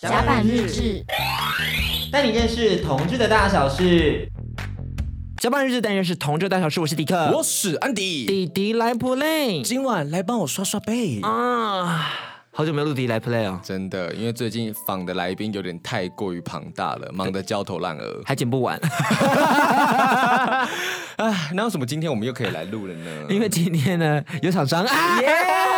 甲板日志，带你认识同志的大小事。甲板日志，带你认识同志的大小事。我是迪克，我是安迪，弟弟来 play，今晚来帮我刷刷背啊！好久没有录迪来 play 哦，真的，因为最近访的来宾有点太过于庞大了，忙得焦头烂额，还剪不完。啊，那为什么今天我们又可以来录了呢？因为今天呢有厂商啊。Yeah!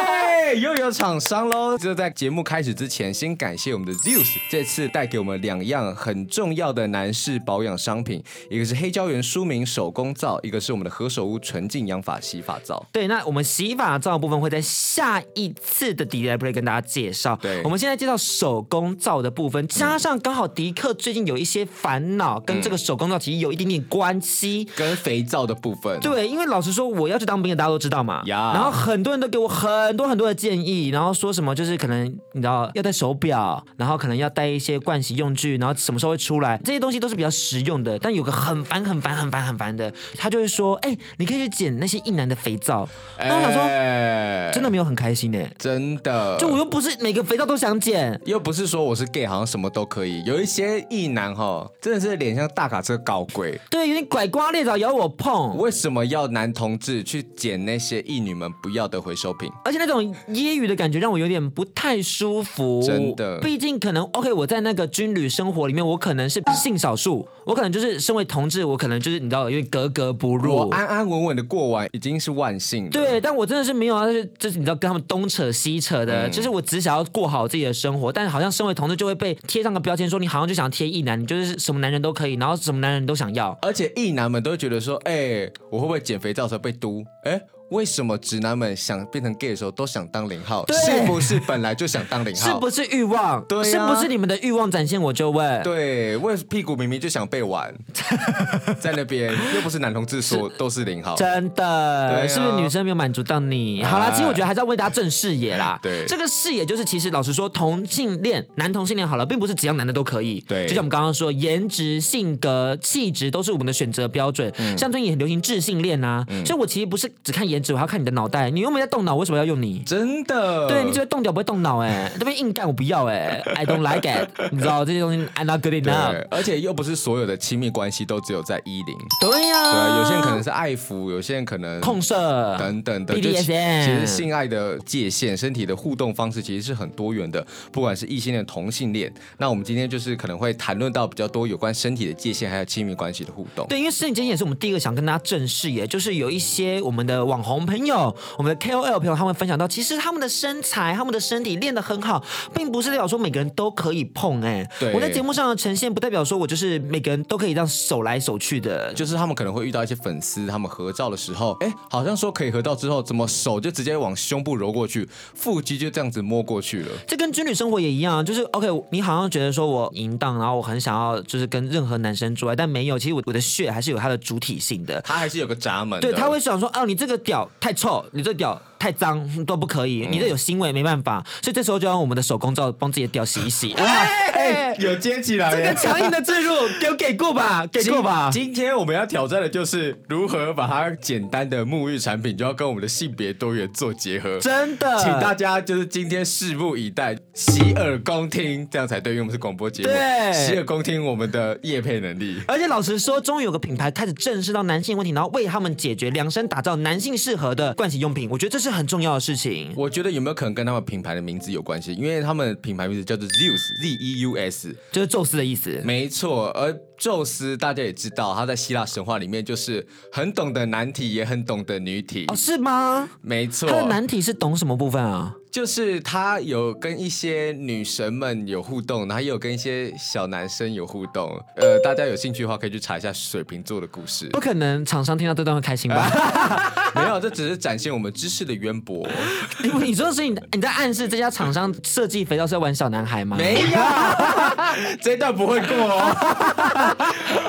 又有厂商喽！就在节目开始之前，先感谢我们的 Zeus，这次带给我们两样很重要的男士保养商品，一个是黑胶原舒敏手工皂，一个是我们的何首乌纯净养发洗发皂。对，那我们洗发皂的部分会在下一次的迪克来 play 跟大家介绍。对，我们现在介绍手工皂的部分，加上刚好迪克最近有一些烦恼，跟这个手工皂其实有一点点关系，跟肥皂的部分。对，因为老实说，我要去当兵的，大家都知道嘛。呀。然后很多人都给我很多很多的。建议，然后说什么就是可能你知道要戴手表，然后可能要带一些盥洗用具，然后什么时候会出来，这些东西都是比较实用的。但有个很烦、很烦、很烦、很烦的，他就会说：“哎，你可以去捡那些异男的肥皂。”那我想说，真的没有很开心呢，真的。就我又不是每个肥皂都想捡，又不是说我是 gay，好像什么都可以。有一些异男哈，真的是脸像大卡车搞鬼，对，有点拐瓜裂枣，咬我碰。为什么要男同志去捡那些异女们不要的回收品？而且那种。揶揄的感觉让我有点不太舒服，真的。毕竟可能 OK，我在那个军旅生活里面，我可能是性少数，我可能就是身为同志，我可能就是你知道，因为格格不入。我安安稳稳的过完已经是万幸了。对，但我真的是没有啊，就是就是你知道跟他们东扯西扯的，嗯、就是我只想要过好自己的生活，但是好像身为同志就会被贴上个标签，说你好像就想要贴异男，你就是什么男人都可以，然后什么男人都想要，而且异男们都会觉得说，哎、欸，我会不会减肥到时候被嘟？哎、欸。为什么直男们想变成 gay 的时候都想当零号？是不是本来就想当零号？是不是欲望？对、啊，是不是你们的欲望展现？我就问。对，为屁股明明就想被玩，在那边又不是男同志说都是零号，真的，啊、是不是女生没有满足到你？好啦，其实我觉得还是要为大家正视野啦。对，这个视野就是，其实老实说，同性恋、男同性恋好了，并不是只要男的都可以。对，就像我们刚刚说，颜值、性格、气质都是我们的选择标准。嗯、像最近也很流行智性恋啊，嗯、所以我其实不是只看颜值，我还要看你的脑袋。你又没在动脑，为什么要用你？真的？对，你只会动脚不会动脑，哎，这边硬干我不要，哎，I don't like it。你知道这些东西，I'm not good enough。而且又不是所有的亲密关系都只有在一零。对呀、啊。对，有些人可能是爱抚，有些人可能控射等等的。BDSM。其实性爱的界限、身体的互动方式其实是很多元的，不管是异性恋、同性恋。那我们今天就是可能会谈论到比较多有关身体的界限，还有亲密关系的互动。对，因为身体界限也是我们第一个想跟大家正视，也就是有一些我们的网红朋友。我们的 KOL 朋友他们会分享到，其实他们的身材、他们的身体练得很好，并不是代表说每个人都可以碰。哎，对，我在节目上的呈现不代表说我就是每个人都可以这样手来手去的。就是他们可能会遇到一些粉丝，他们合照的时候，哎，好像说可以合照之后，怎么手就直接往胸部揉过去，腹肌就这样子摸过去了。这跟军旅生活也一样，就是 OK，你好像觉得说我淫荡，然后我很想要就是跟任何男生做爱，但没有，其实我我的血还是有它的主体性的，它还是有个闸门。对，他会想说，哦，你这个屌太臭，你这屌。太脏都不可以，你这有腥味没办法，所以这时候就让我们的手工皂帮自己的屌洗一洗。哎，有接起来，这个强硬的置入，给我给过吧，给过吧。今天我们要挑战的就是如何把它简单的沐浴产品，就要跟我们的性别多元做结合。真的，请大家就是今天拭目以待，洗耳恭听，这样才对，因为我们是广播节目。对，洗耳恭听我们的业配能力。而且老实说，终于有个品牌开始正视到男性问题，然后为他们解决，量身打造男性适合的盥洗用品。我觉得这是。很重要的事情，我觉得有没有可能跟他们品牌的名字有关系？因为他们品牌名字叫做 Zeus，Z E U S，就是宙斯的意思。没错，而宙斯大家也知道，他在希腊神话里面就是很懂得男体，也很懂得女体。哦，是吗？没错，他的男体是懂什么部分啊？就是他有跟一些女神们有互动，然后也有跟一些小男生有互动。呃，大家有兴趣的话，可以去查一下水瓶座的故事。不可能，厂商听到这段会开心吧？没有，这只是展现我们知识的渊博。你你说的是你你在暗示这家厂商设计肥皂是在玩小男孩吗？没有，这段不会过哦。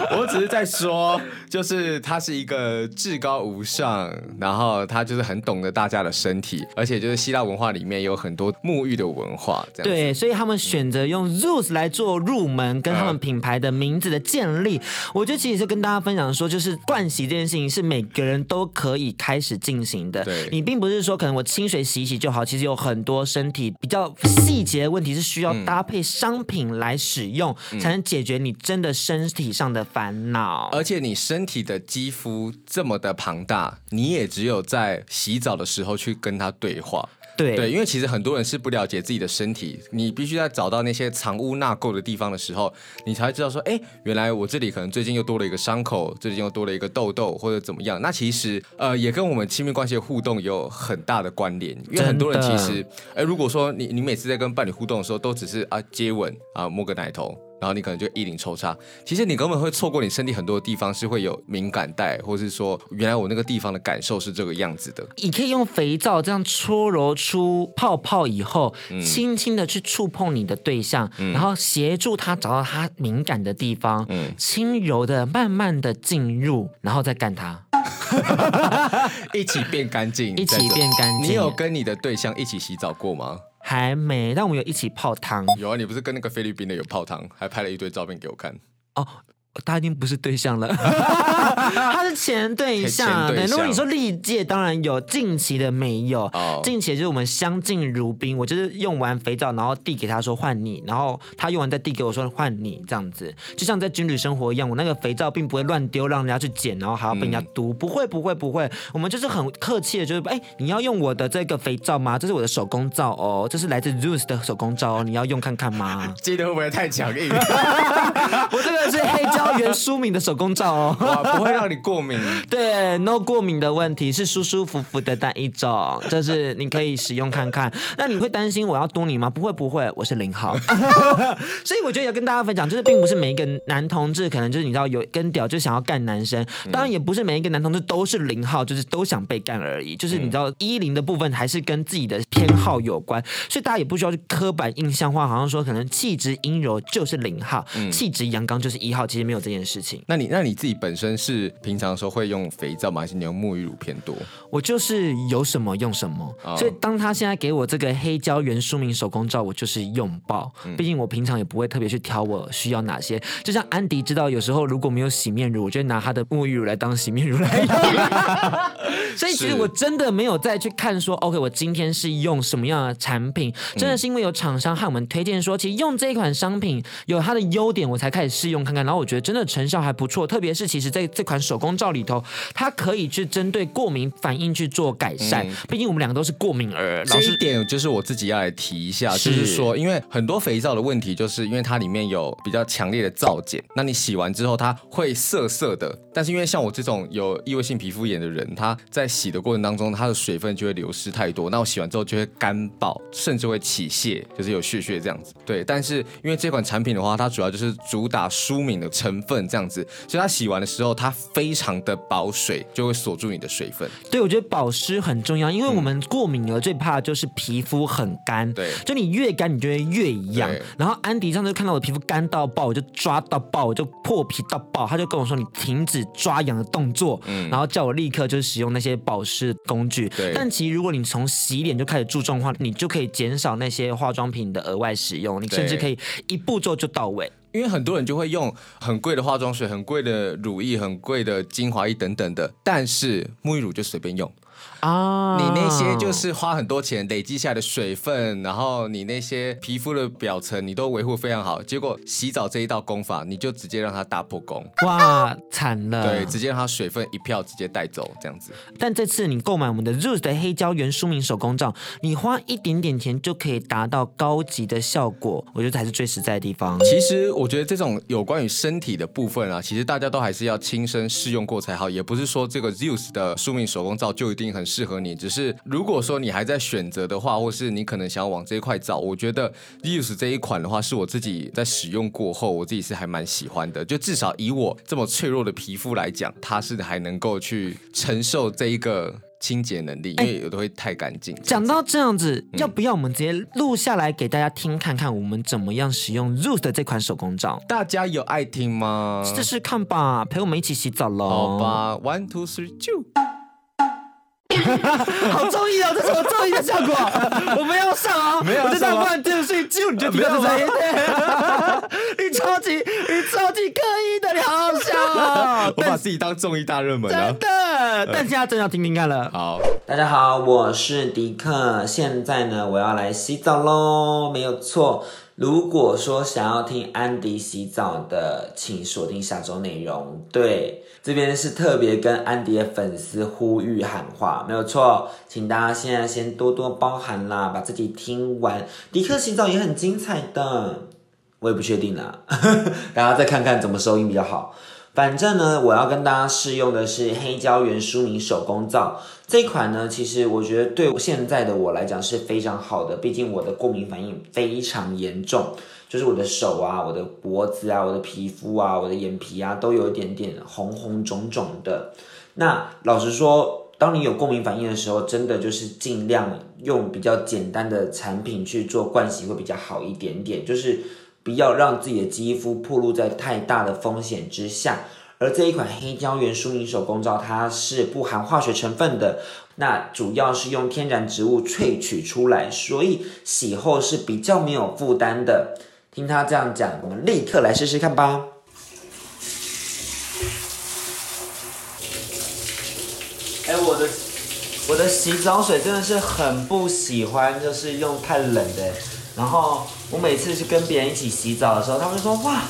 我只是在说，就是他是一个至高无上，然后他就是很懂得大家的身体，而且就是希腊文化里面。面有很多沐浴的文化，这样对，所以他们选择用 Zeus 来做入门，跟他们品牌的名字的建立。嗯、我觉得其实是跟大家分享说，就是盥洗这件事情是每个人都可以开始进行的。对，你并不是说可能我清水洗一洗就好，其实有很多身体比较细节的问题是需要搭配商品来使用，嗯、才能解决你真的身体上的烦恼。而且你身体的肌肤这么的庞大，你也只有在洗澡的时候去跟它对话。对，对，因为其实很多人是不了解自己的身体，你必须在找到那些藏污纳垢的地方的时候，你才会知道说，哎，原来我这里可能最近又多了一个伤口，最近又多了一个痘痘，或者怎么样。那其实呃，也跟我们亲密关系的互动有很大的关联，因为很多人其实，哎，如果说你你每次在跟伴侣互动的时候，都只是啊接吻啊摸个奶头。然后你可能就一零抽插，其实你根本会错过你身体很多的地方是会有敏感带，或是说原来我那个地方的感受是这个样子的。你可以用肥皂这样搓揉出泡泡以后，嗯、轻轻的去触碰你的对象，嗯、然后协助他找到他敏感的地方，嗯、轻柔的、慢慢的进入，然后再干他，一起变干净，一起变干净。你有跟你的对象一起洗澡过吗？还没，但我们有一起泡汤。有啊，你不是跟那个菲律宾的有泡汤，还拍了一堆照片给我看。哦。他已经不是对象了，他是前对象。对，如果你说历届，当然有，近期的没有。Oh. 近期就是我们相敬如宾，我就是用完肥皂，然后递给他说换你，然后他用完再递给我说换你，这样子，就像在军旅生活一样。我那个肥皂并不会乱丢，让人家去捡，然后还要被人家毒。嗯、不会，不会，不会。我们就是很客气的，就是哎，你要用我的这个肥皂吗？这是我的手工皂哦，这是来自 Zeus 的手工皂哦，你要用看看吗？记得会不会太强硬？我这个是黑胶。原舒敏的手工皂哦，不会让你过敏。对，no 过敏的问题是舒舒服服的那一种，就是你可以使用看看。那你会担心我要嘟你吗？不会不会，我是零号。所以我觉得要跟大家分享，就是并不是每一个男同志可能就是你知道有根屌就想要干男生，当然也不是每一个男同志都是零号，就是都想被干而已。就是你知道一零的部分还是跟自己的偏好有关，所以大家也不需要去刻板印象化，好像说可能气质阴柔就是零号，气质阳刚就是一号，其实没有这件事情。那你那你自己本身是平常的时候会用肥皂吗？还是你用沐浴乳偏多？我就是有什么用什么。哦、所以当他现在给我这个黑胶原舒敏手工皂，我就是用爆。毕竟我平常也不会特别去挑我需要哪些。就像安迪知道，有时候如果没有洗面乳，我就会拿他的沐浴乳来当洗面乳来用。所以其实我真的没有再去看说，OK，我今天是用什么样的产品？真的是因为有厂商和我们推荐说，其实用这一款商品有它的优点，我才开始试用看看。然后我觉得真的成效还不错，特别是其实在这款手工皂里头，它可以去针对过敏反应去做改善。嗯、毕竟我们两个都是过敏儿。这一点就是我自己要来提一下，是就是说，因为很多肥皂的问题，就是因为它里面有比较强烈的皂碱，那你洗完之后它会涩涩的。但是因为像我这种有异位性皮肤炎的人，他在洗的过程当中，他的水分就会流失太多，那我洗完之后就会干爆，甚至会起屑，就是有屑屑这样子。对，但是因为这款产品的话，它主要就是主打舒敏的成分这样子，所以它洗完的时候，它非常的保水，就会锁住你的水分。对，我觉得保湿很重要，因为我们过敏了最怕的就是皮肤很干。对，就你越干，你就会越痒。对然后安迪上次看到我的皮肤干到爆，我就抓到爆，我就破皮到爆，他就跟我说：“你停止抓痒的动作。”嗯，然后叫我立刻就是使用那些保湿工具。对，但其实如果你从洗脸就开始注重的话，你就可以减少那些化妆品的额外使用，你甚至可以一步骤就到位。因为很多人就会用很贵的化妆水、很贵的乳液、很贵的精华液等等的，但是沐浴乳就随便用。啊，你那些就是花很多钱累积下来的水分，然后你那些皮肤的表层你都维护非常好，结果洗澡这一道功法你就直接让它大破功，哇，惨了！对，直接让它水分一票直接带走这样子。但这次你购买我们的 Zeus 的黑胶原舒敏手工皂，你花一点点钱就可以达到高级的效果，我觉得才是最实在的地方。其实我觉得这种有关于身体的部分啊，其实大家都还是要亲身试用过才好，也不是说这个 Zeus 的舒敏手工皂就一定很适合你，只是如果说你还在选择的话，或是你可能想要往这一块找，我觉得 Zeus 这一款的话，是我自己在使用过后，我自己是还蛮喜欢的。就至少以我这么脆弱的皮肤来讲，它是还能够去承受这一个清洁能力，因为有的会太干净。讲到这样子，嗯、要不要我们直接录下来给大家听，看看我们怎么样使用 Zeus 的这款手工皂？大家有爱听吗？试试看吧，陪我们一起洗澡喽。好吧，One Two Three Go。好综艺哦，这是什么综艺的效果？我们要上啊！没有我就在换电视机，你就听到这声音。你超级，你超级刻意的，你好笑啊！我把自己当综艺大热门啊！真的，但现在真要听听看了。好，大家好，我是迪克，现在呢，我要来洗澡喽，没有错。如果说想要听安迪洗澡的，请锁定下周内容。对，这边是特别跟安迪的粉丝呼吁喊话，没有错，请大家现在先多多包涵啦，把自己听完。迪克洗澡也很精彩的，我也不确定啦，大家再看看怎么收音比较好。反正呢，我要跟大家试用的是黑胶原舒敏手工皂这款呢，其实我觉得对现在的我来讲是非常好的，毕竟我的过敏反应非常严重，就是我的手啊、我的脖子啊、我的皮肤啊、我的眼皮啊，都有一点点红红肿肿的。那老实说，当你有过敏反应的时候，真的就是尽量用比较简单的产品去做盥洗会比较好一点点，就是。不要让自己的肌肤暴露在太大的风险之下。而这一款黑胶原舒敏手工皂，它是不含化学成分的，那主要是用天然植物萃取出来，所以洗后是比较没有负担的。听他这样讲，我们立刻来试试看吧。哎，我的我的洗澡水真的是很不喜欢，就是用太冷的。然后我每次去跟别人一起洗澡的时候，他们就说：“哇，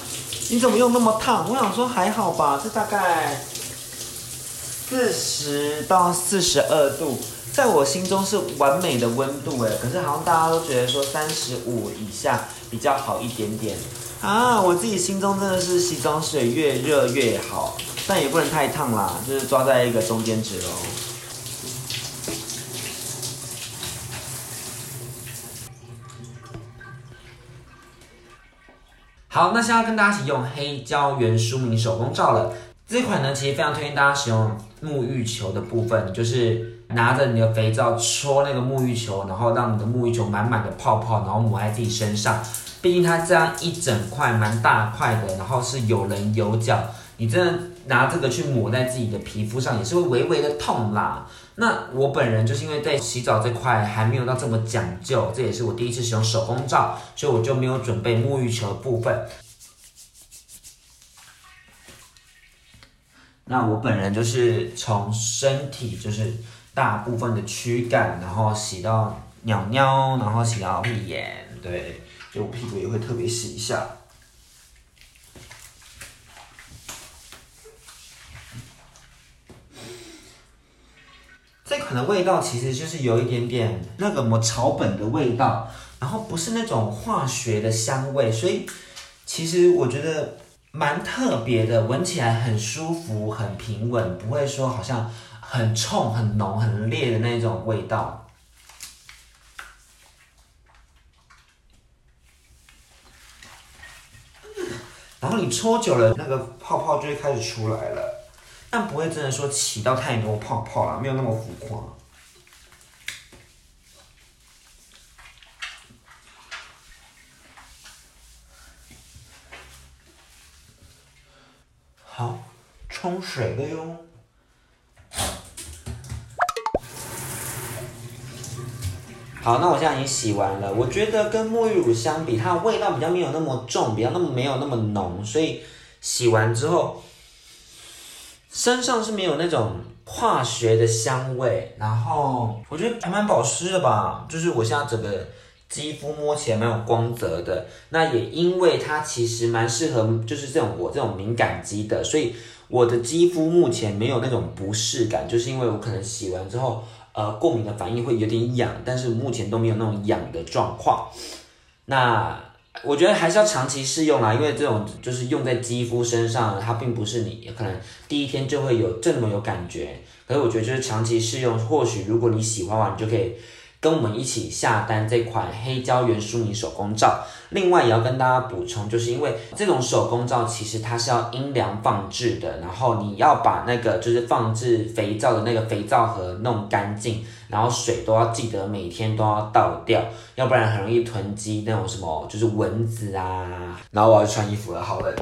你怎么用那么烫？”我想说还好吧，这大概四十到四十二度，在我心中是完美的温度哎。可是好像大家都觉得说三十五以下比较好一点点啊。我自己心中真的是洗澡水越热越好，但也不能太烫啦，就是抓在一个中间值喽。好，那现在跟大家一起用黑胶原舒敏手工皂了。这款呢，其实非常推荐大家使用沐浴球的部分，就是拿着你的肥皂搓那个沐浴球，然后让你的沐浴球满满的泡泡，然后抹在自己身上。毕竟它这样一整块蛮大块的，然后是有棱有角，你真的拿这个去抹在自己的皮肤上，也是会微微的痛啦。那我本人就是因为在洗澡这块还没有到这么讲究，这也是我第一次使用手工皂，所以我就没有准备沐浴球的部分。那我本人就是从身体就是大部分的躯干，然后洗到鸟鸟，然后洗到屁眼，对，就我屁股也会特别洗一下。款的味道其实就是有一点点那个什么草本的味道，然后不是那种化学的香味，所以其实我觉得蛮特别的，闻起来很舒服、很平稳，不会说好像很冲、很浓、很烈的那种味道。然后你搓久了，那个泡泡就会开始出来了。但不会真的说起到太多泡泡啦，没有那么浮夸。好，冲水了哟。好，那我现在已经洗完了。我觉得跟沐浴乳相比，它的味道比较没有那么重，比较那么没有那么浓，所以洗完之后。身上是没有那种化学的香味，然后我觉得还蛮保湿的吧，就是我现在整个肌肤摸起来蛮有光泽的。那也因为它其实蛮适合，就是这种我这种敏感肌的，所以我的肌肤目前没有那种不适感，就是因为我可能洗完之后，呃，过敏的反应会有点痒，但是目前都没有那种痒的状况。那。我觉得还是要长期试用啦，因为这种就是用在肌肤身上，它并不是你可能第一天就会有这么有感觉。可是我觉得就是长期试用，或许如果你喜欢的话，你就可以跟我们一起下单这款黑胶原舒敏手工皂。另外也要跟大家补充，就是因为这种手工皂其实它是要阴凉放置的，然后你要把那个就是放置肥皂的那个肥皂盒弄干净，然后水都要记得每天都要倒掉，要不然很容易囤积那种什么就是蚊子啊。然后我要穿衣服了，好冷。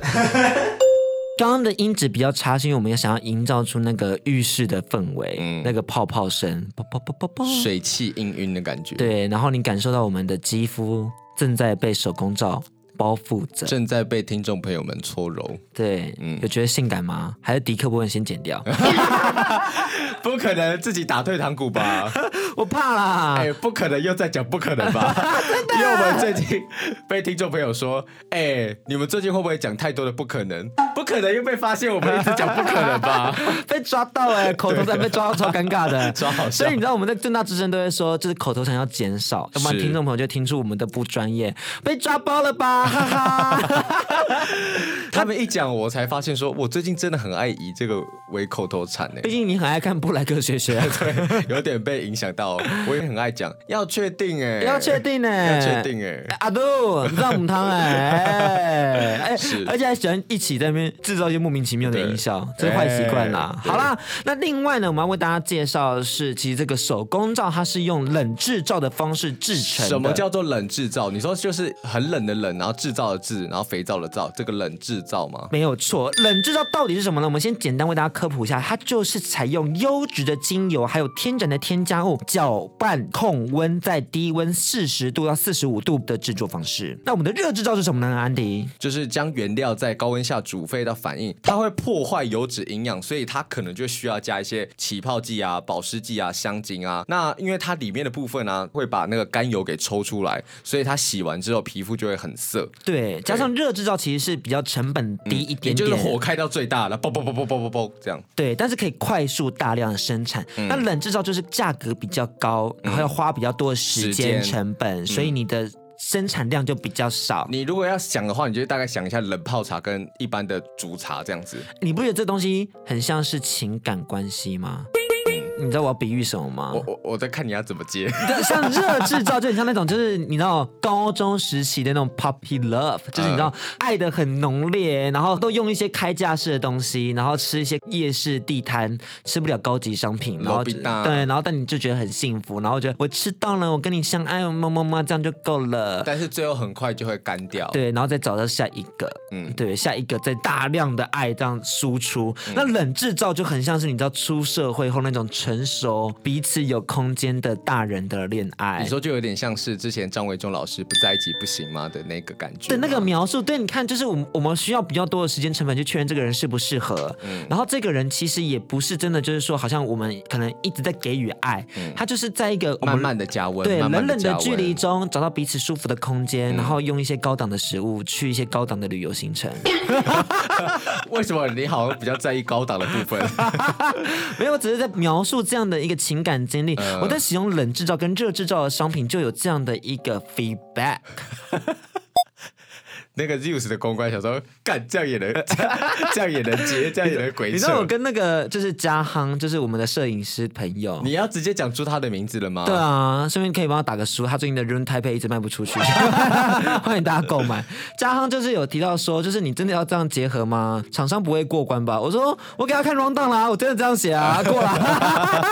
刚刚的音质比较差，是因为我们要想要营造出那个浴室的氛围，嗯、那个泡泡声，泡泡泡泡泡，水汽氤氲的感觉。对，然后你感受到我们的肌肤正在被手工皂包覆着，正在被听众朋友们搓揉。对，嗯，有觉得性感吗？还是迪克部分先剪掉？不可能自己打退堂鼓吧？我怕啦！哎、欸，不可能又在讲不可能吧？因为我们最近被听众朋友说，哎、欸，你们最近会不会讲太多的不可能？不可能又被发现我们一直讲不可能吧？被抓到哎、欸，口头禅被抓到超尴尬的，超好笑。所以你知道我们在正大之声都会说，就是口头禅要减少，要不然听众朋友就听出我们的不专业，被抓包了吧？哈哈。他们一讲，我才发现说，我最近真的很爱以这个为口头禅呢。毕竟你很爱看布莱克学学，对，有点被影响到。我也很爱讲，要确定哎，要确定哎，要确定哎。阿杜，你知道母汤 哎，哎，是，而且还喜欢一起在那边制造一些莫名其妙的音效，这是坏习惯啦。好啦，那另外呢，我们要为大家介绍的是，其实这个手工皂它是用冷制造的方式制成。什么叫做冷制造？你说就是很冷的冷，然后制造的制，然后肥皂的皂，这个冷制造吗？没有错，冷制造到底是什么呢？我们先简单为大家科普一下，它就是采用优质的精油，还有天然的添加物，搅拌控温在低温四十度到四十五度的制作方式。那我们的热制造是什么呢？安迪，就是将原料在高温下煮沸到反应，它会破坏油脂营养，所以它可能就需要加一些起泡剂啊、保湿剂啊、香精啊。那因为它里面的部分呢、啊，会把那个甘油给抽出来，所以它洗完之后皮肤就会很涩。对，加上热制造其实是比较成本低一点点，嗯、就是火开到最大了，爆爆爆爆爆爆爆这样。对，但是可以快速大量的生产。嗯、那冷制造就是价格比较高，然后要花比较多的时间成本，嗯、所以你的生产量就比较少。你如果要想的话，你就大概想一下冷泡茶跟一般的煮茶这样子。你不觉得这东西很像是情感关系吗？你知道我要比喻什么吗？我我我在看你要怎么接。像热制造，就很像那种，就是你知道高中时期的那种 puppy love，就是你知道爱的很浓烈，然后都用一些开架式的东西，然后吃一些夜市地摊吃不了高级商品，然后对，然后但你就觉得很幸福，然后觉得我吃到了，我跟你相爱，么么么，这样就够了。但是最后很快就会干掉。对，然后再找到下一个，嗯，对，下一个再大量的爱这样输出。嗯、那冷制造就很像是你知道出社会后那种。成熟、彼此有空间的大人的恋爱，你说就有点像是之前张维忠老师不在一起不行吗的那个感觉？对，那个描述，对，你看，就是我们我们需要比较多的时间成本去确认这个人适不适合。嗯，然后这个人其实也不是真的，就是说好像我们可能一直在给予爱，嗯、他就是在一个慢慢的加温，对，慢慢冷冷的距离中找到彼此舒服的空间，嗯、然后用一些高档的食物去一些高档的旅游行程。为什么你好像比较在意高档的部分？没有，我只是在描述。这样的一个情感经历，呃、我在使用冷制造跟热制造的商品，就有这样的一个 feedback。那个 Zeus 的公关想说，干这样也能，这样也能接，这样也能鬼扯。你知道我跟那个就是嘉亨，就是我们的摄影师朋友，你要直接讲出他的名字了吗？对啊，顺便可以帮他打个书。他最近的 Run Taipei 一直卖不出去，欢迎大家购买。嘉亨就是有提到说，就是你真的要这样结合吗？厂商不会过关吧？我说我给他看 Run Down 啦，我真的这样写啊，过了。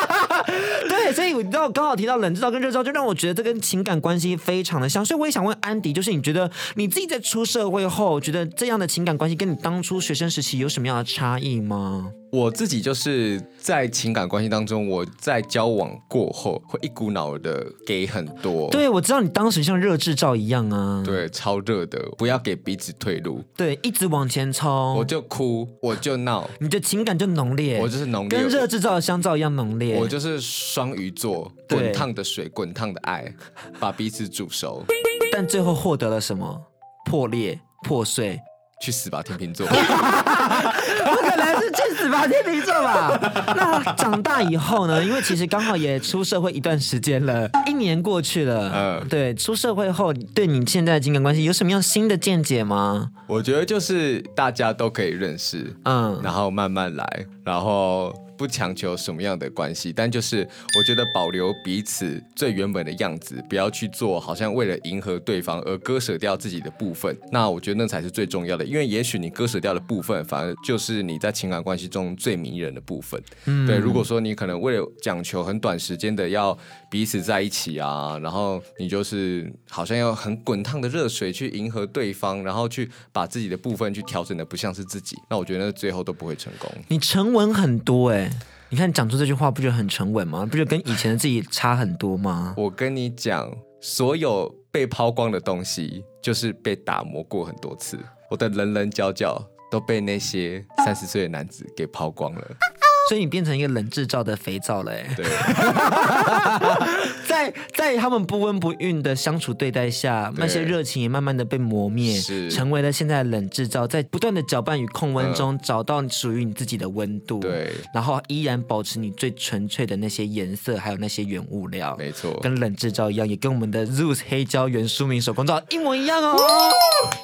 对，所以你知道刚好提到冷制造跟热制造，就让我觉得这跟情感关系非常的像。所以我也想问安迪，就是你觉得你自己在出社会后，觉得这样的情感关系跟你当初学生时期有什么样的差异吗？我自己就是在情感关系当中，我在交往过后会一股脑的给很多。对，我知道你当时像热制造一样啊，对，超热的，不要给彼此退路。对，一直往前冲，我就哭，我就闹，你的情感就浓烈，我就是浓烈，跟热制造的香皂一样浓烈。我就是双鱼座，滚烫的水，滚烫的爱，把彼此煮熟。但最后获得了什么？破裂。破碎，去死吧，天秤座！不可能是去死吧，天秤座吧？那长大以后呢？因为其实刚好也出社会一段时间了，一年过去了。嗯，对，出社会后，对你现在的情感关系有什么样新的见解吗？我觉得就是大家都可以认识，嗯，然后慢慢来，然后。不强求什么样的关系，但就是我觉得保留彼此最原本的样子，不要去做好像为了迎合对方而割舍掉自己的部分。那我觉得那才是最重要的，因为也许你割舍掉的部分，反而就是你在情感关系中最迷人的部分。嗯，对。如果说你可能为了讲求很短时间的要彼此在一起啊，然后你就是好像要很滚烫的热水去迎合对方，然后去把自己的部分去调整的不像是自己，那我觉得那最后都不会成功。你沉稳很多哎、欸，你看讲出这句话不觉得很沉稳吗？不觉得跟以前的自己差很多吗？我跟你讲，所有被抛光的东西，就是被打磨过很多次。我的棱棱角角都被那些三十岁的男子给抛光了。所以你变成一个冷制造的肥皂了，哎，对，在在他们不温不孕的相处对待下，那些热情也慢慢的被磨灭，是。成为了现在的冷制造，在不断的搅拌与控温中，嗯、找到属于你自己的温度，对，然后依然保持你最纯粹的那些颜色，还有那些原物料，没错，跟冷制造一样，也跟我们的 Zeus 黑胶原书名手工皂一模一样哦，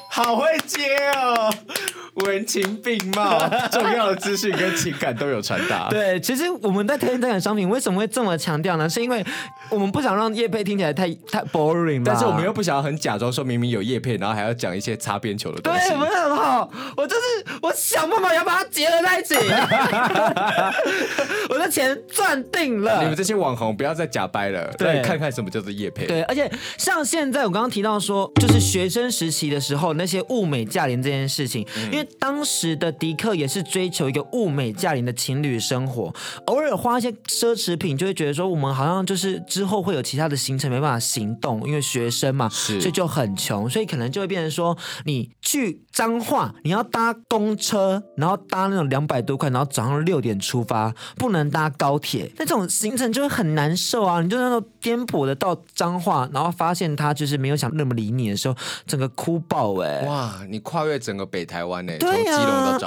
好会接哦。文情并茂，重要的资讯跟情感都有传达。对，其实我们在推荐这款商品，为什么会这么强调呢？是因为我们不想让叶配听起来太太 boring，但是我们又不想要很假装说明明有叶片，然后还要讲一些擦边球的东西。对，不是很好。我就是我想办法要把它结合在一起。钱赚定了。你们这些网红不要再假掰了，对，看看什么叫做夜配。对，而且像现在我刚刚提到说，就是学生时期的时候那些物美价廉这件事情，嗯、因为。当时的迪克也是追求一个物美价廉的情侣生活，偶尔花一些奢侈品，就会觉得说我们好像就是之后会有其他的行程没办法行动，因为学生嘛，是所以就很穷，所以可能就会变成说，你去彰化，你要搭公车，然后搭那种两百多块，然后早上六点出发，不能搭高铁，那这种行程就会很难受啊！你就那种颠簸的到彰化，然后发现他就是没有想那么理你的时候，整个哭爆哎、欸！哇，你跨越整个北台湾哎、欸！对呀、啊，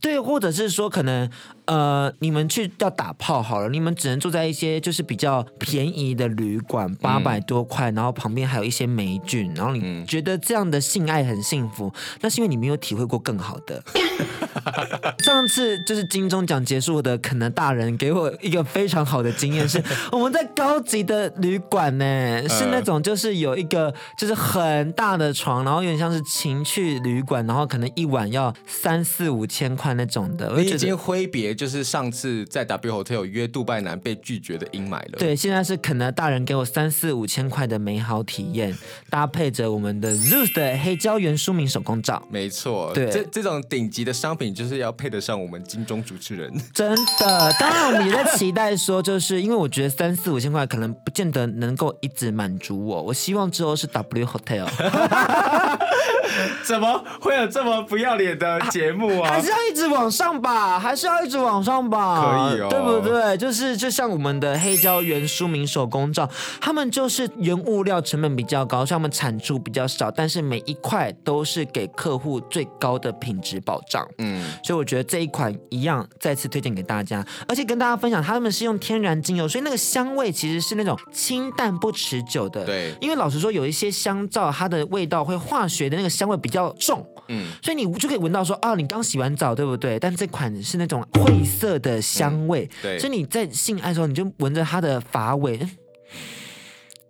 对，或者是说可能呃，你们去要打炮好了，你们只能住在一些就是比较便宜的旅馆，八百多块，嗯、然后旁边还有一些霉菌，然后你觉得这样的性爱很幸福，那是因为你没有体会过更好的。上次就是金钟奖结束的，可能大人给我一个非常好的经验是，我们在高级的旅馆呢，是那种就是有一个就是很大的床，然后有点像是情趣旅馆，然后可能一晚要三四五千块那种的。我已经挥别就是上次在 W Hotel 约杜拜男被拒绝的阴霾了。对，现在是肯德大人给我三四五千块的美好体验，搭配着我们的 Zeus 的黑胶原书名手工皂。没错，对，这这种顶级的商品就是要配得上我们金钟主持人。真的，当然我们也在期待说，就是因为我觉得三四五千块可能不见得能够一直满足我，我希望之后是 W Hotel。怎么会有这么不要脸的节目啊？还是要一直往上吧，还是要一直往上吧？可以哦，对不对？就是就像我们的黑胶原书名手工皂，他们就是原物料成本比较高，所以他们产出比较少，但是每一块都是给客户最高的品质保障。嗯，所以我觉得这一款一样再次推荐给大家，而且跟大家分享，他们是用天然精油，所以那个香味其实是那种清淡不持久的。对，因为老实说，有一些香皂它的味道会化学的那个香味比较重，嗯，所以你就可以闻到说啊，你刚洗完澡，对不对？但这款是那种晦涩的香味，嗯、对，所以你在性爱的时候，你就闻着它的发尾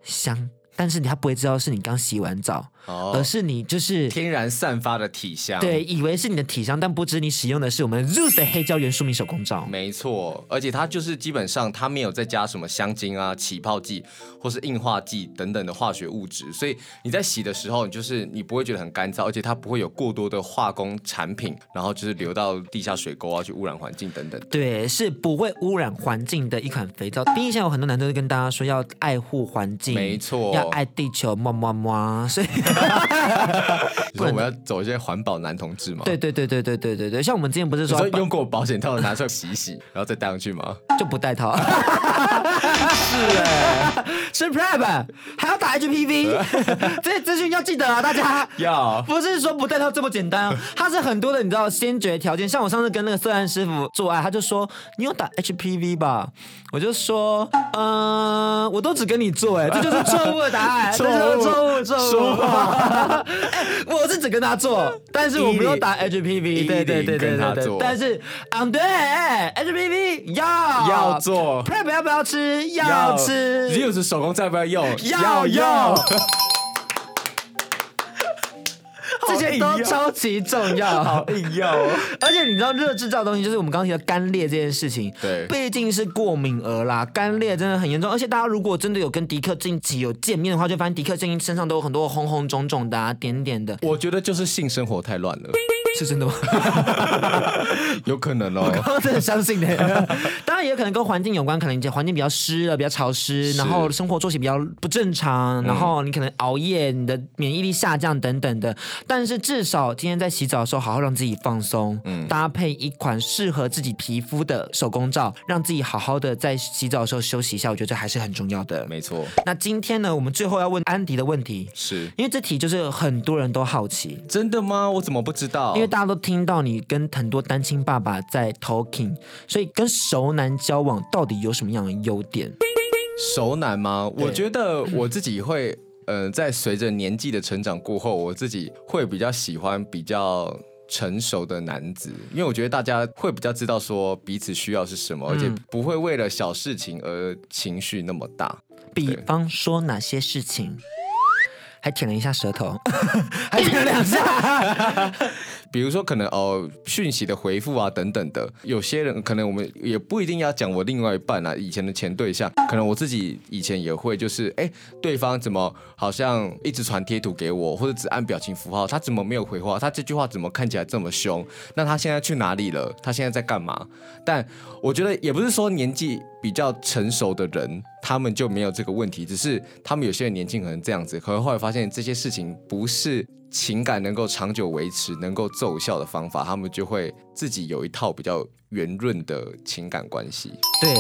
香，但是你还不会知道是你刚洗完澡。哦，而是你就是天然散发的体香，对，以为是你的体香，但不知你使用的是我们 Zeus 的黑胶原舒敏手工皂。没错，而且它就是基本上它没有再加什么香精啊、起泡剂或是硬化剂等等的化学物质，所以你在洗的时候，你就是你不会觉得很干燥，而且它不会有过多的化工产品，然后就是流到地下水沟啊去污染环境等等。对，是不会污染环境的一款肥皂。第一，现在有很多男生都跟大家说要爱护环境，没错，要爱地球，么么么，所以。我们要走一些环保男同志嘛？对对对对对对对对，像我们之前不是说，说用过保险套的拿出来洗洗，然后再戴上去吗？就不戴套。是哎，是 Prep 还要打 HPV，这些资讯要记得啊，大家 要不是说不带套这么简单，它是很多的，你知道先决条件。像我上次跟那个色案师傅做爱，他就说你有打 HPV 吧？我就说，嗯、呃，我都只跟你做，哎，这就是错误的答案，错误，错误误错误。哎，我是只跟他做，但是我没有打 HPV。对对对对对对。但是嗯，对，HPV 要要做，PrEP 要不要吃？要吃。Zeus 手工皂要不要用？要用。这些都超级重要，好硬要哦！而且你知道热制造的东西，就是我们刚刚提到干裂这件事情，对，毕竟是过敏儿啦，干裂真的很严重。而且大家如果真的有跟迪克近期有见面的话，就发现迪克最近身上都有很多红红肿肿的、啊、点点的。我觉得就是性生活太乱了。是真的吗？有可能哦，我刚刚真的相信的。当然也有可能跟环境有关，可能环境比较湿了，比较潮湿，然后生活作息比较不正常，然后你可能熬夜，你的免疫力下降等等的。但是至少今天在洗澡的时候，好好让自己放松，嗯，搭配一款适合自己皮肤的手工皂，让自己好好的在洗澡的时候休息一下，我觉得这还是很重要的。没错。那今天呢，我们最后要问安迪的问题，是因为这题就是很多人都好奇，真的吗？我怎么不知道？大家都听到你跟很多单亲爸爸在 talking，所以跟熟男交往到底有什么样的优点？熟男吗？我觉得我自己会，呃，在随着年纪的成长过后，我自己会比较喜欢比较成熟的男子，因为我觉得大家会比较知道说彼此需要是什么，而且不会为了小事情而情绪那么大。比方说哪些事情？还舔了一下舌头，还舔了两下。比如说，可能哦，讯息的回复啊，等等的。有些人可能我们也不一定要讲我另外一半啊，以前的前对象，可能我自己以前也会，就是哎，对方怎么好像一直传贴图给我，或者只按表情符号，他怎么没有回话？他这句话怎么看起来这么凶？那他现在去哪里了？他现在在干嘛？但我觉得也不是说年纪比较成熟的人，他们就没有这个问题，只是他们有些人年轻可能这样子，可能后来发现这些事情不是情感能够长久维持、能够奏效的方法，他们就会自己有一套比较圆润的情感关系。对，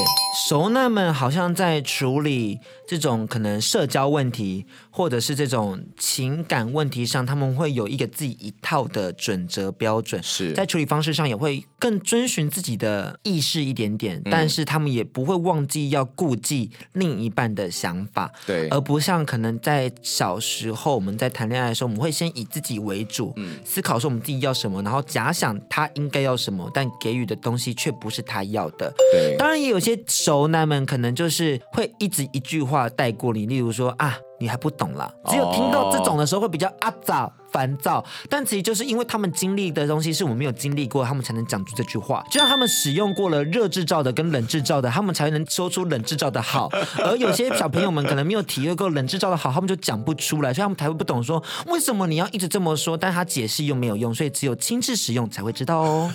熟男们好像在处理这种可能社交问题，或者是这种情感问题上，他们会有一个自己一套的准则标准，是。在处理方式上也会更遵循自己的意识一点点，嗯、但是他们也不会忘记要顾忌另一半的想法，对，而不像可能在小时候我们在谈恋爱的时候，我们会先以自己为主，嗯，思考说我们自己要什么，然后假想他应该要什么，但给予的东西却不是他要的，对，当然也有些熟男们可能就是会一直一句话带过你，例如说啊。你还不懂啦，只有听到这种的时候会比较阿杂烦躁，但其实就是因为他们经历的东西是我们没有经历过，他们才能讲出这句话。就像他们使用过了热制造的跟冷制造的，他们才能说出冷制造的好。而有些小朋友们可能没有体会过冷制造的好，他们就讲不出来，所以他们才会不懂说为什么你要一直这么说，但他解释又没有用，所以只有亲自使用才会知道哦。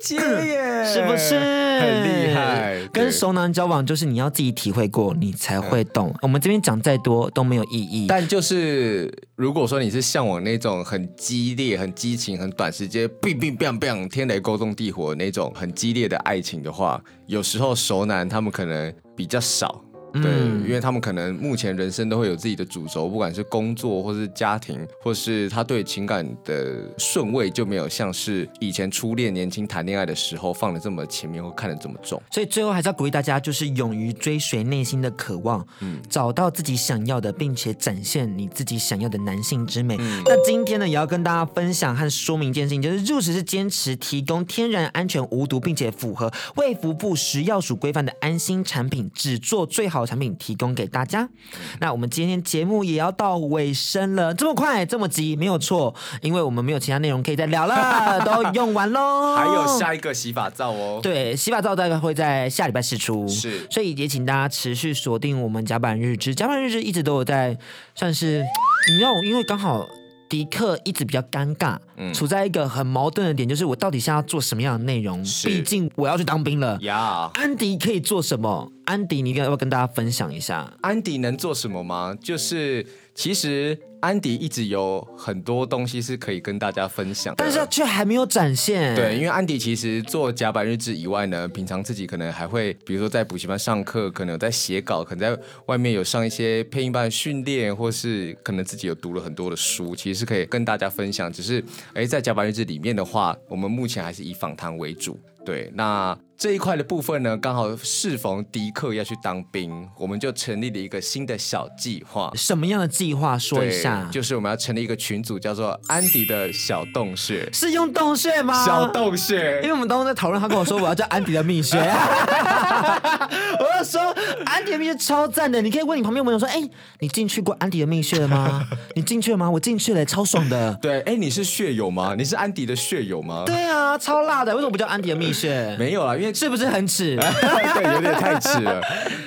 接耶，是不是很厉害？跟熟男交往就是你要自己体会过，你才会懂。嗯、我们这边讲再多都没有意义。但就是如果说你是向往那种很激烈、很激情、很短时间 biang biang biang 天雷勾动地火的那种很激烈的爱情的话，有时候熟男他们可能比较少。对，因为他们可能目前人生都会有自己的主轴，不管是工作，或是家庭，或是他对情感的顺位就没有像是以前初恋、年轻谈恋爱的时候放的这么前面，或看得这么重。所以最后还是要鼓励大家，就是勇于追随内心的渴望，嗯，找到自己想要的，并且展现你自己想要的男性之美。嗯、那今天呢，也要跟大家分享和说明一件事情，就是 ZEUS 是坚持提供天然、安全、无毒，并且符合卫福部食药署规范的安心产品，只做最好。产品提供给大家，那我们今天节目也要到尾声了，这么快这么急，没有错，因为我们没有其他内容可以再聊了，都用完喽。还有下一个洗发皂哦，对，洗发皂大概会在下礼拜试出，是，所以也请大家持续锁定我们甲板日志，甲板日志一直都有在，算是你知道，因为刚好。迪克一直比较尴尬，嗯、处在一个很矛盾的点，就是我到底现在要做什么样的内容？毕竟我要去当兵了。呀，安迪可以做什么？安迪，你要不要跟大家分享一下？安迪能做什么吗？就是其实。安迪一直有很多东西是可以跟大家分享，但是却还没有展现。对，因为安迪其实做甲板日志以外呢，平常自己可能还会，比如说在补习班上课，可能有在写稿，可能在外面有上一些配音班训练，或是可能自己有读了很多的书，其实是可以跟大家分享。只是，哎，在甲板日志里面的话，我们目前还是以访谈为主。对，那这一块的部分呢，刚好适逢迪克要去当兵，我们就成立了一个新的小计划。什么样的计划？说一下。就是我们要成立一个群组，叫做安迪的小洞穴。是用洞穴吗？小洞穴。因为我们当时在讨论，他跟我说我要叫安迪的蜜穴。我要说安迪的蜜穴超赞的，你可以问你旁边朋友说：“哎，你进去过安迪的蜜穴了吗？你进去了吗？我进去了，超爽的。”对，哎，你是血友吗？你是安迪的血友吗？对啊，超辣的。为什么不叫安迪的蜜穴？没有啊，因为是不是很耻？对，有点太耻了。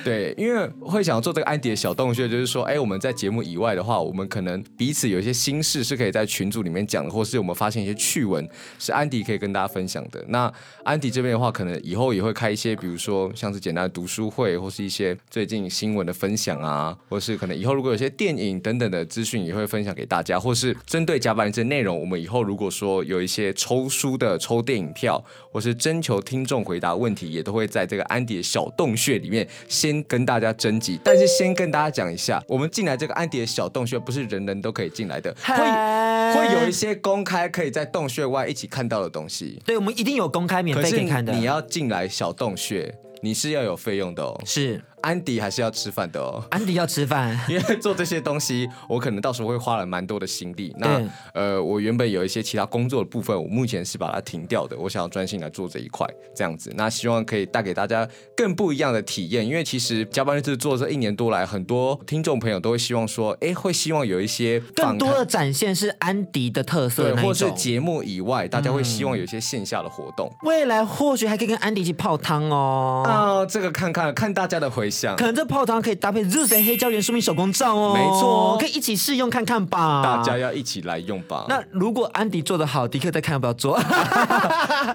对，因为会想要做这个安迪的小洞穴，就是说，哎，我们在节目以外的话，我们可能彼此有一些心事是可以在群组里面讲的，或是我们发现一些趣闻，是安迪可以跟大家分享的。那安迪这边的话，可能以后也会开一些，比如说像是简单的读书会，或是一些最近新闻的分享啊，或是可能以后如果有些电影等等的资讯，也会分享给大家，或是针对甲板日志内容，我们以后如果说有一些抽书的抽电影票，或是征求听众回答问题，也都会在这个安迪的小洞穴里面先跟大家征集。但是先跟大家讲一下，我们进来这个安迪的小洞穴，不是人人都可以进来的，会会有一些公开可以在洞穴外一起看到的东西。对，我们一定有公开免费可以看的。你要进来小洞穴，你是要有费用的哦。是。安迪还是要吃饭的哦。安迪要吃饭，因为做这些东西，我可能到时候会花了蛮多的心力。那呃，我原本有一些其他工作的部分，我目前是把它停掉的。我想要专心来做这一块，这样子。那希望可以带给大家更不一样的体验。因为其实加班日志做这一年多来，很多听众朋友都会希望说，哎，会希望有一些更多的展现是安迪的特色，对，或是节目以外，大家会希望有一些线下的活动。未来或许还可以跟安迪一起泡汤哦。啊，这个看看看大家的回可能这泡汤。可以搭配 Zeus 的黑胶原住民手工皂哦，没错，可以一起试用看看吧。大家要一起来用吧。那如果安迪做的好，迪克再看要不要做。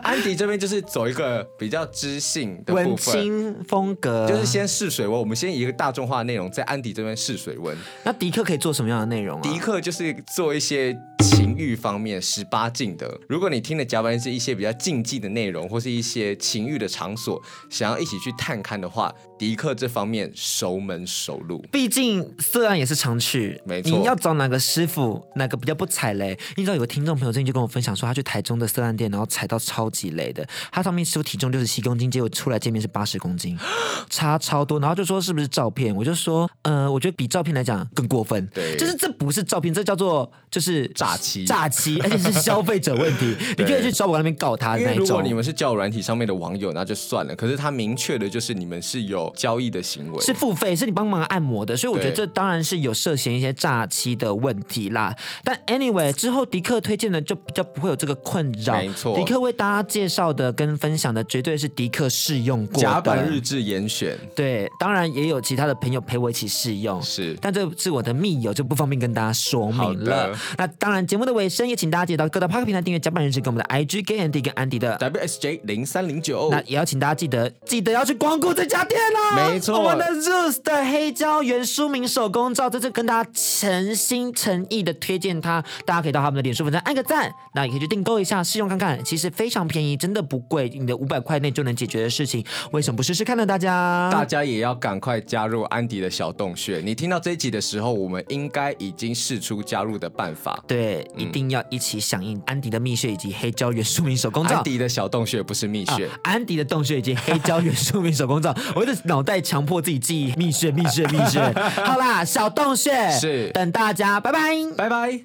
安迪这边就是走一个比较知性的文青风格，就是先试水温。我们先以一个大众化的内容在安迪这边试水温。那迪克可以做什么样的内容？迪克就是做一些情欲方面十八禁的。如果你听的甲板是一些比较禁忌的内容，或是一些情欲的场所，想要一起去探看的话，迪克这方面。熟门熟路，毕竟色案也是常去，没错。你要找哪个师傅，哪个比较不踩雷？你知道有个听众朋友最近就跟我分享说，他去台中的色案店，然后踩到超级雷的。他上面师傅体重六十七公斤，结果出来见面是八十公斤，差超多。然后就说是不是照片？我就说，呃，我觉得比照片来讲更过分。对，就是这不是照片，这叫做就是诈欺，诈欺，而且是消费者问题。你可以去找我那边告他。因为如果你们是交友软体上面的网友，那就算了。可是他明确的就是你们是有交易的行为，是付费，是你帮忙按摩的，所以我觉得这当然是有涉嫌一些诈欺的问题啦。但 anyway，之后迪克推荐的就比较不会有这个困扰。没错，迪克为大家介绍的跟分享的绝对是迪克试用过的甲板日志严选。对，当然也有其他的朋友陪我一起试用。是，但这是我的密友，就不方便跟大家说明了。那当然，节目的尾声也请大家记得到各大 Podcast 平台订阅甲板人士，跟我们的 IG Gay Andy 跟安迪的 WSJ 零三零九。那也要请大家记得记得要去光顾这家店啦。没错，我们的 Zeus 的黑胶原书名手工皂，这次跟大家诚心诚意的推荐它，大家可以到他们的脸书粉专按个赞，那也可以去订购一下试用看看，其实非常便宜，真的不贵，你的五百块内就能解决的事情，为什么不试试看呢？大家，大家也要赶快加入安迪的小洞穴。你听到这一集的时候，我们应该已经试出加入的办法。对，嗯、一定要一起响应安迪的蜜穴以及黑胶原书名手工皂。安迪的小洞穴不是蜜穴，啊、安迪的洞穴以及黑胶原书名手工皂。我的脑袋强迫自己记忆蜜穴，蜜穴，蜜穴。好啦，小洞穴是等大家，拜拜，拜拜。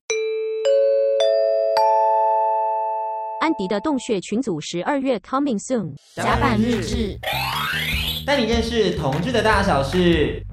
安迪的洞穴群组十二月 coming soon，甲板日志，带你认识同志的大小事。